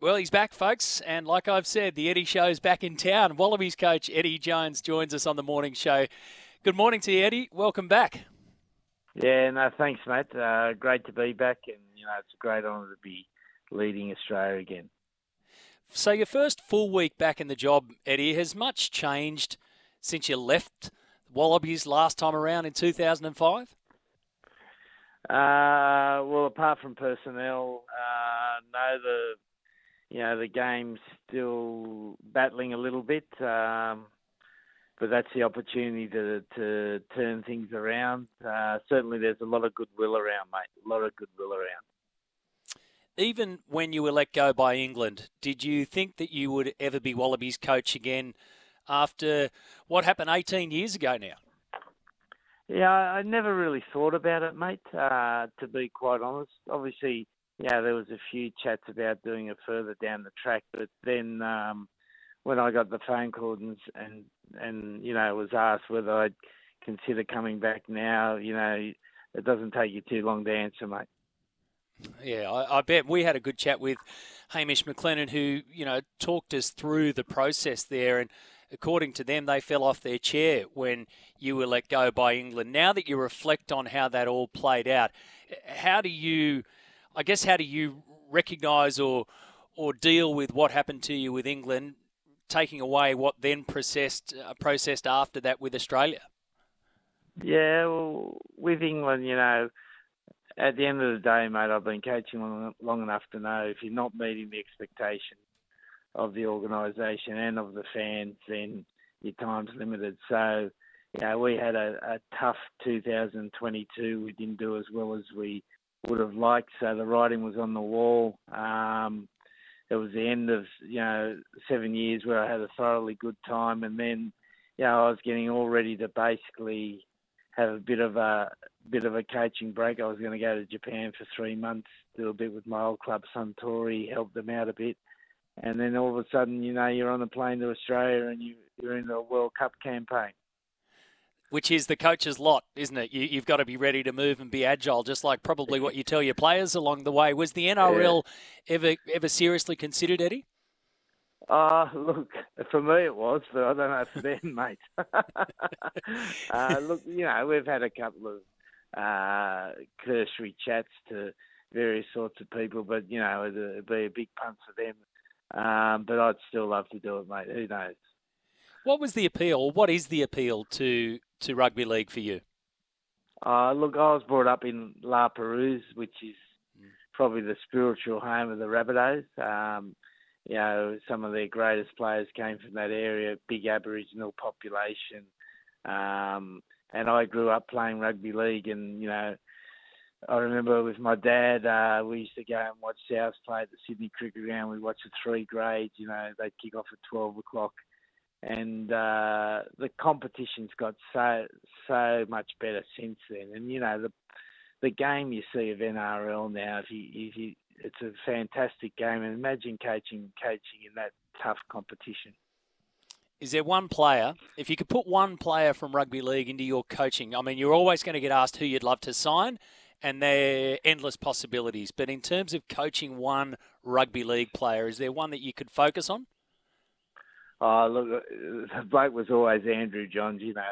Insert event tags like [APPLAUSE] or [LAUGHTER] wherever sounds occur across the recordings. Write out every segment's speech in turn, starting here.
Well, he's back, folks, and like I've said, the Eddie Show is back in town. Wallabies coach Eddie Jones joins us on the morning show. Good morning to you, Eddie. Welcome back. Yeah, no, thanks, mate. Uh, great to be back, and you know it's a great honour to be leading Australia again. So, your first full week back in the job, Eddie, has much changed since you left Wallabies last time around in 2005? Uh, well, apart from personnel, uh, no, the you know the game's still battling a little bit, um, but that's the opportunity to to turn things around. Uh, certainly, there's a lot of goodwill around, mate. A lot of goodwill around. Even when you were let go by England, did you think that you would ever be Wallabies coach again after what happened 18 years ago now? Yeah, I never really thought about it, mate. Uh, to be quite honest, obviously, yeah, there was a few chats about doing it further down the track, but then um, when I got the phone call and and and you know was asked whether I'd consider coming back now, you know, it doesn't take you too long to answer, mate. Yeah, I, I, bet we had a good chat with Hamish McLennan, who you know talked us through the process there, and according to them, they fell off their chair when you were let go by England. Now that you reflect on how that all played out, how do you, I guess, how do you recognise or or deal with what happened to you with England, taking away what then processed uh, processed after that with Australia? Yeah, well, with England, you know at the end of the day, mate, I've been coaching long, long enough to know if you're not meeting the expectations of the organisation and of the fans, then your time's limited. So, you know, we had a, a tough 2022. We didn't do as well as we would have liked. So the writing was on the wall. Um, it was the end of you know seven years where I had a thoroughly good time, and then you know I was getting all ready to basically have a bit of a bit of a coaching break. I was going to go to Japan for three months, do a bit with my old club Suntory, help them out a bit, and then all of a sudden, you know, you're on a plane to Australia and you, you're in the World Cup campaign. Which is the coach's lot, isn't it? You, have got to be ready to move and be agile, just like probably what you tell your players along the way. Was the NRL [LAUGHS] yeah. ever ever seriously considered, Eddie? Uh, look, for me it was, but I don't know for them, [LAUGHS] mate. [LAUGHS] uh, look, you know, we've had a couple of uh, cursory chats to various sorts of people, but, you know, it'd, it'd be a big punt for them. Um, but I'd still love to do it, mate. Who knows? What was the appeal? What is the appeal to, to rugby league for you? Uh, look, I was brought up in La Perouse, which is probably the spiritual home of the Rabbitohs. Um, you know, some of their greatest players came from that area, big Aboriginal population. Um, and I grew up playing rugby league, and you know, I remember with my dad, uh, we used to go and watch South play at the Sydney Cricket Ground. We watched the three grades. You know, they'd kick off at twelve o'clock, and uh, the competition's got so so much better since then. And you know, the the game you see of NRL now, if you if you it's a fantastic game, and imagine coaching coaching in that tough competition. Is there one player, if you could put one player from rugby league into your coaching? I mean, you're always going to get asked who you'd love to sign, and there are endless possibilities. But in terms of coaching one rugby league player, is there one that you could focus on? Oh, look, [LAUGHS] the bloke was always Andrew Johns. You know,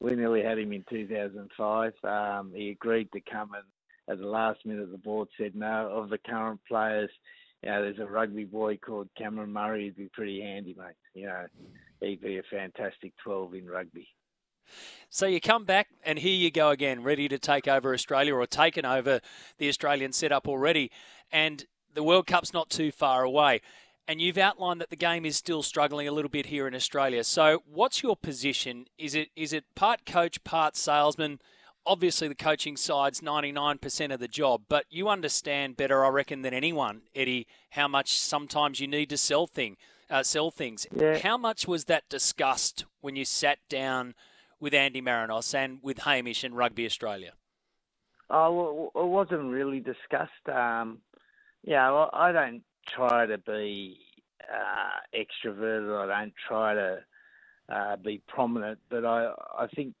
we nearly had him in 2005. Um, he agreed to come and at the last minute the board said no. Of the current players, you know, there's a rugby boy called Cameron Murray. He'd be pretty handy, mate. You know, he'd be a fantastic 12 in rugby. So you come back, and here you go again, ready to take over Australia or taken over the Australian setup already. And the World Cup's not too far away. And you've outlined that the game is still struggling a little bit here in Australia. So, what's your position? Is it is it part coach, part salesman? obviously the coaching side's 99% of the job, but you understand better, I reckon, than anyone, Eddie, how much sometimes you need to sell thing, uh, sell things. Yeah. How much was that discussed when you sat down with Andy Marinos and with Hamish and Rugby Australia? Oh, well, it wasn't really discussed. Um, yeah, well, I don't try to be uh, extroverted. I don't try to uh, be prominent, but I I think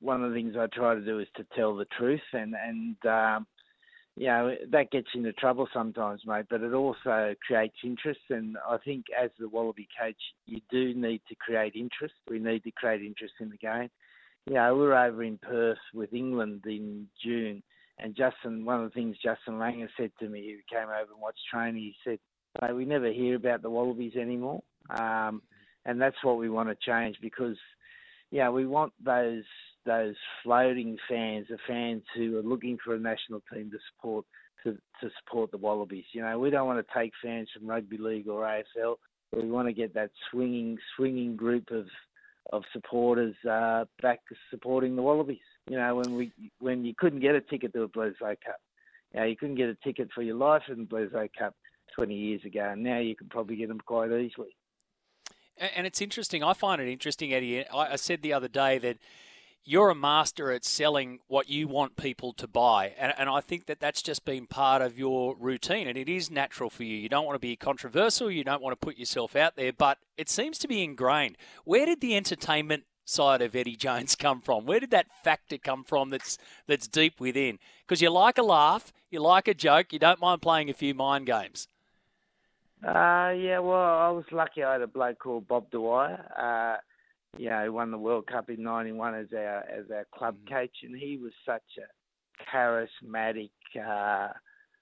one of the things I try to do is to tell the truth, and and um, you know that gets into trouble sometimes, mate. But it also creates interest, and I think as the Wallaby coach, you do need to create interest. We need to create interest in the game. You know, we were over in Perth with England in June, and Justin, one of the things Justin Langer said to me, who came over and watched training, he said, "We never hear about the Wallabies anymore." Um, and that's what we want to change because, yeah, we want those those floating fans, the fans who are looking for a national team to support to, to support the Wallabies. You know, we don't want to take fans from rugby league or AFL. We want to get that swinging swinging group of of supporters uh, back supporting the Wallabies. You know, when we when you couldn't get a ticket to a Bledisloe Cup, know, you couldn't get a ticket for your life in the Bledisloe Cup 20 years ago, and now you can probably get them quite easily. And it's interesting. I find it interesting, Eddie. I said the other day that you're a master at selling what you want people to buy. And, and, I think that that's just been part of your routine. And it is natural for you. You don't want to be controversial. You don't want to put yourself out there, but it seems to be ingrained. Where did the entertainment side of Eddie Jones [LAUGHS] come from? Where did that factor come from that's, that's deep within? Because you like a laugh, you like a joke, you don't mind playing a few mind games. Uh, yeah, well, I was lucky I had a bloke called Bob Dwyer. Uh, you know, won the World Cup in '91 as our as our club mm. coach, and he was such a charismatic. Uh,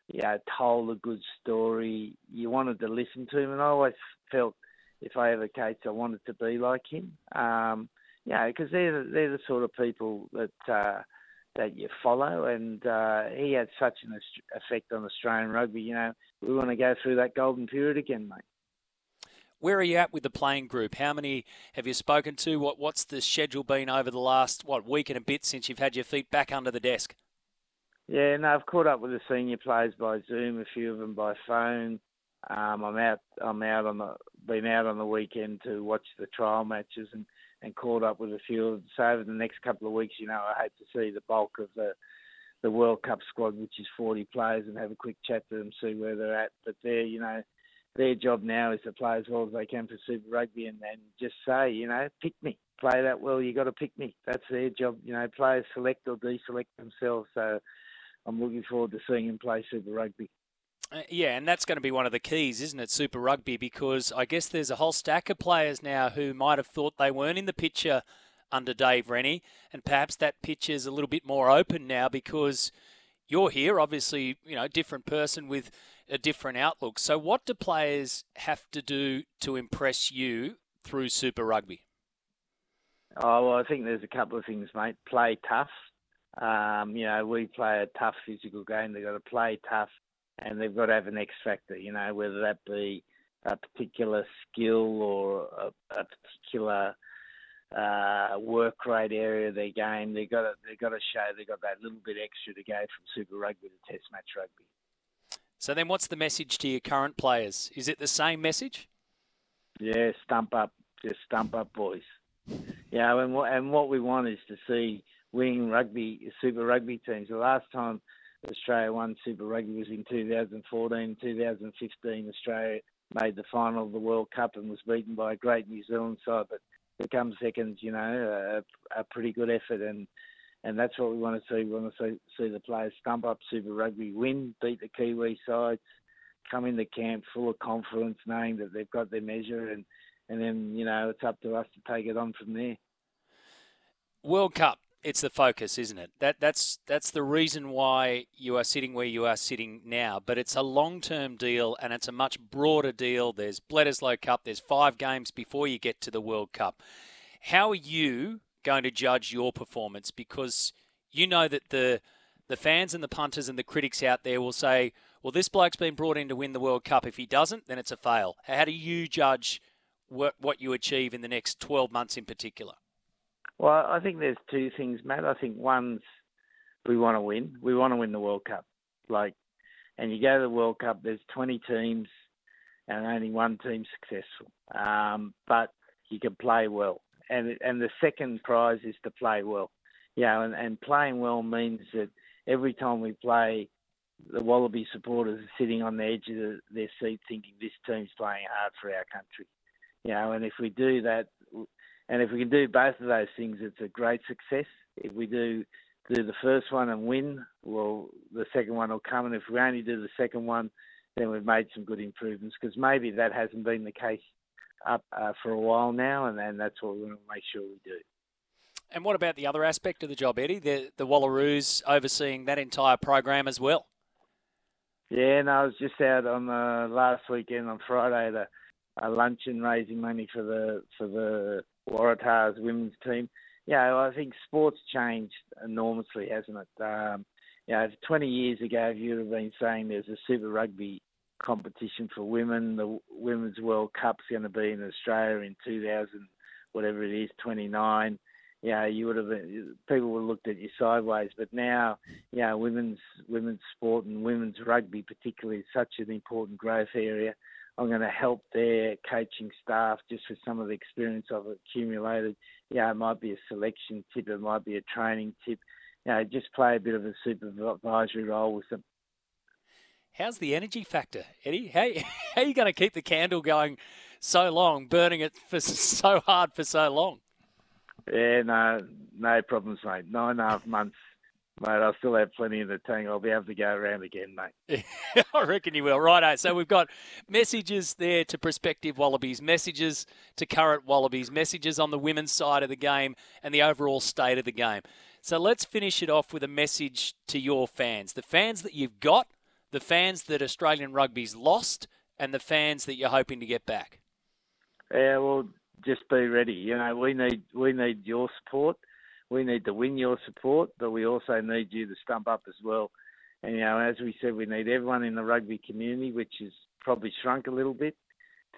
you know, told a good story. You wanted to listen to him, and I always felt if I ever coached, I wanted to be like him. Um, you know, because they're they're the sort of people that uh, that you follow, and uh, he had such an effect on Australian rugby. You know, we want to go through that golden period again, mate. Where are you at with the playing group? How many have you spoken to? What What's the schedule been over the last what week and a bit since you've had your feet back under the desk? Yeah, no, I've caught up with the senior players by Zoom, a few of them by phone. Um, I'm out. I'm out on the been out on the weekend to watch the trial matches and and caught up with a few them. So over the next couple of weeks, you know, I hope to see the bulk of the the World Cup squad, which is 40 players, and have a quick chat to them, see where they're at. But they're, you know, their job now is to play as well as they can for Super Rugby and, and just say, you know, pick me. Play that well, you got to pick me. That's their job. You know, players select or deselect themselves. So I'm looking forward to seeing him play Super Rugby. Uh, yeah, and that's going to be one of the keys, isn't it, Super Rugby? Because I guess there's a whole stack of players now who might have thought they weren't in the picture under Dave Rennie, and perhaps that picture is a little bit more open now because you're here, obviously, you know, different person with a different outlook. So, what do players have to do to impress you through Super Rugby? Oh, well, I think there's a couple of things, mate. Play tough. Um, you know, we play a tough physical game. They've got to play tough and they've got to have an X factor, you know, whether that be a particular skill or a, a particular uh, work rate area of their game. They've got to, they've got to show they've got that little bit extra to go from Super Rugby to Test match rugby. So then, what's the message to your current players? Is it the same message? Yeah, stump up, just stump up, boys. Yeah, and what and what we want is to see winning rugby, Super Rugby teams. The last time Australia won Super Rugby was in 2014. 2015, Australia made the final of the World Cup and was beaten by a great New Zealand side, but become second, you know, a, a pretty good effort. And and that's what we want to see. We want to see, see the players stump up Super Rugby, win, beat the Kiwi sides, come into camp full of confidence, knowing that they've got their measure, and and then you know it's up to us to take it on from there. World Cup, it's the focus, isn't it? That that's that's the reason why you are sitting where you are sitting now. But it's a long-term deal, and it's a much broader deal. There's Bledisloe Cup. There's five games before you get to the World Cup. How are you going to judge your performance because you know that the the fans and the punters and the critics out there will say, well, this bloke's been brought in to win the World Cup. If he doesn't, then it's a fail. How do you judge what, what you achieve in the next 12 months in particular? Well, I think there's two things, Matt. I think one's we want to win. We want to win the World Cup. Like, and you go to the World Cup, there's 20 teams. and only one team successful. Um, but you can play well, and and the second prize is to play well. Yeah, and, and playing well means that every time we play, the Wallaby supporters are sitting on the edge of the, their seat thinking this team's playing hard for our country. You know, and if we do that, and if we can do both of those things, it's a great success. If we do do the first one and win, well, the second one will come. And if we only do the second one, then we've made some good improvements because maybe that hasn't been the case up uh, for a while now, and, and that's what we want to make sure we do. And what about the other aspect of the job, Eddie? The the Wallaroos overseeing that entire program as well. Yeah, no, I was just out on the last weekend on Friday at a, a luncheon raising money for the for the Waratahs women's team. Yeah, I think sports changed enormously, hasn't it? Um, you know, 20 years ago, if you'd have been saying there's a Super Rugby competition for women, the Women's World Cup's going to be in Australia in 2000, whatever it is, 29. Yeah, you would have people would have looked at you sideways. But now, yeah, women's women's sport and women's rugby particularly is such an important growth area. I'm going to help their coaching staff just with some of the experience I've accumulated. Yeah, it might be a selection tip, it might be a training tip. You know, just play a bit of a supervisory role with them. How's the energy factor, Eddie? [LAUGHS] How, how are you going to keep the candle going so long, burning it for [LAUGHS] so hard for so long? Yeah, no, no problems, mate. Nine and a half months Mate, I still have plenty in the tank. I'll be able to go around again, mate. [LAUGHS] I reckon you will. Righto. So we've got messages there to prospective Wallabies, messages to current Wallabies, messages on the women's side of the game, and the overall state of the game. So let's finish it off with a message to your fans the fans that you've got, the fans that Australian rugby's lost, and the fans that you're hoping to get back. Yeah, well, just be ready. You know, we need we need your support we need to win your support, but we also need you to stump up as well. And, you know, as we said, we need everyone in the rugby community, which has probably shrunk a little bit,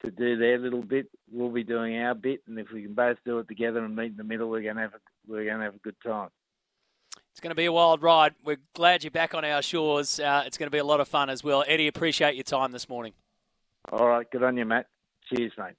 to do their little bit. We'll be doing our bit, and if we can both do it together and meet in the middle, we're going to have a, we're going to have a good time. It's going to be a wild ride. We're glad you're back on our shores. Uh, it's going to be a lot of fun as well. Eddie, appreciate your time this morning. All right, good on you, Matt. Cheers, mate.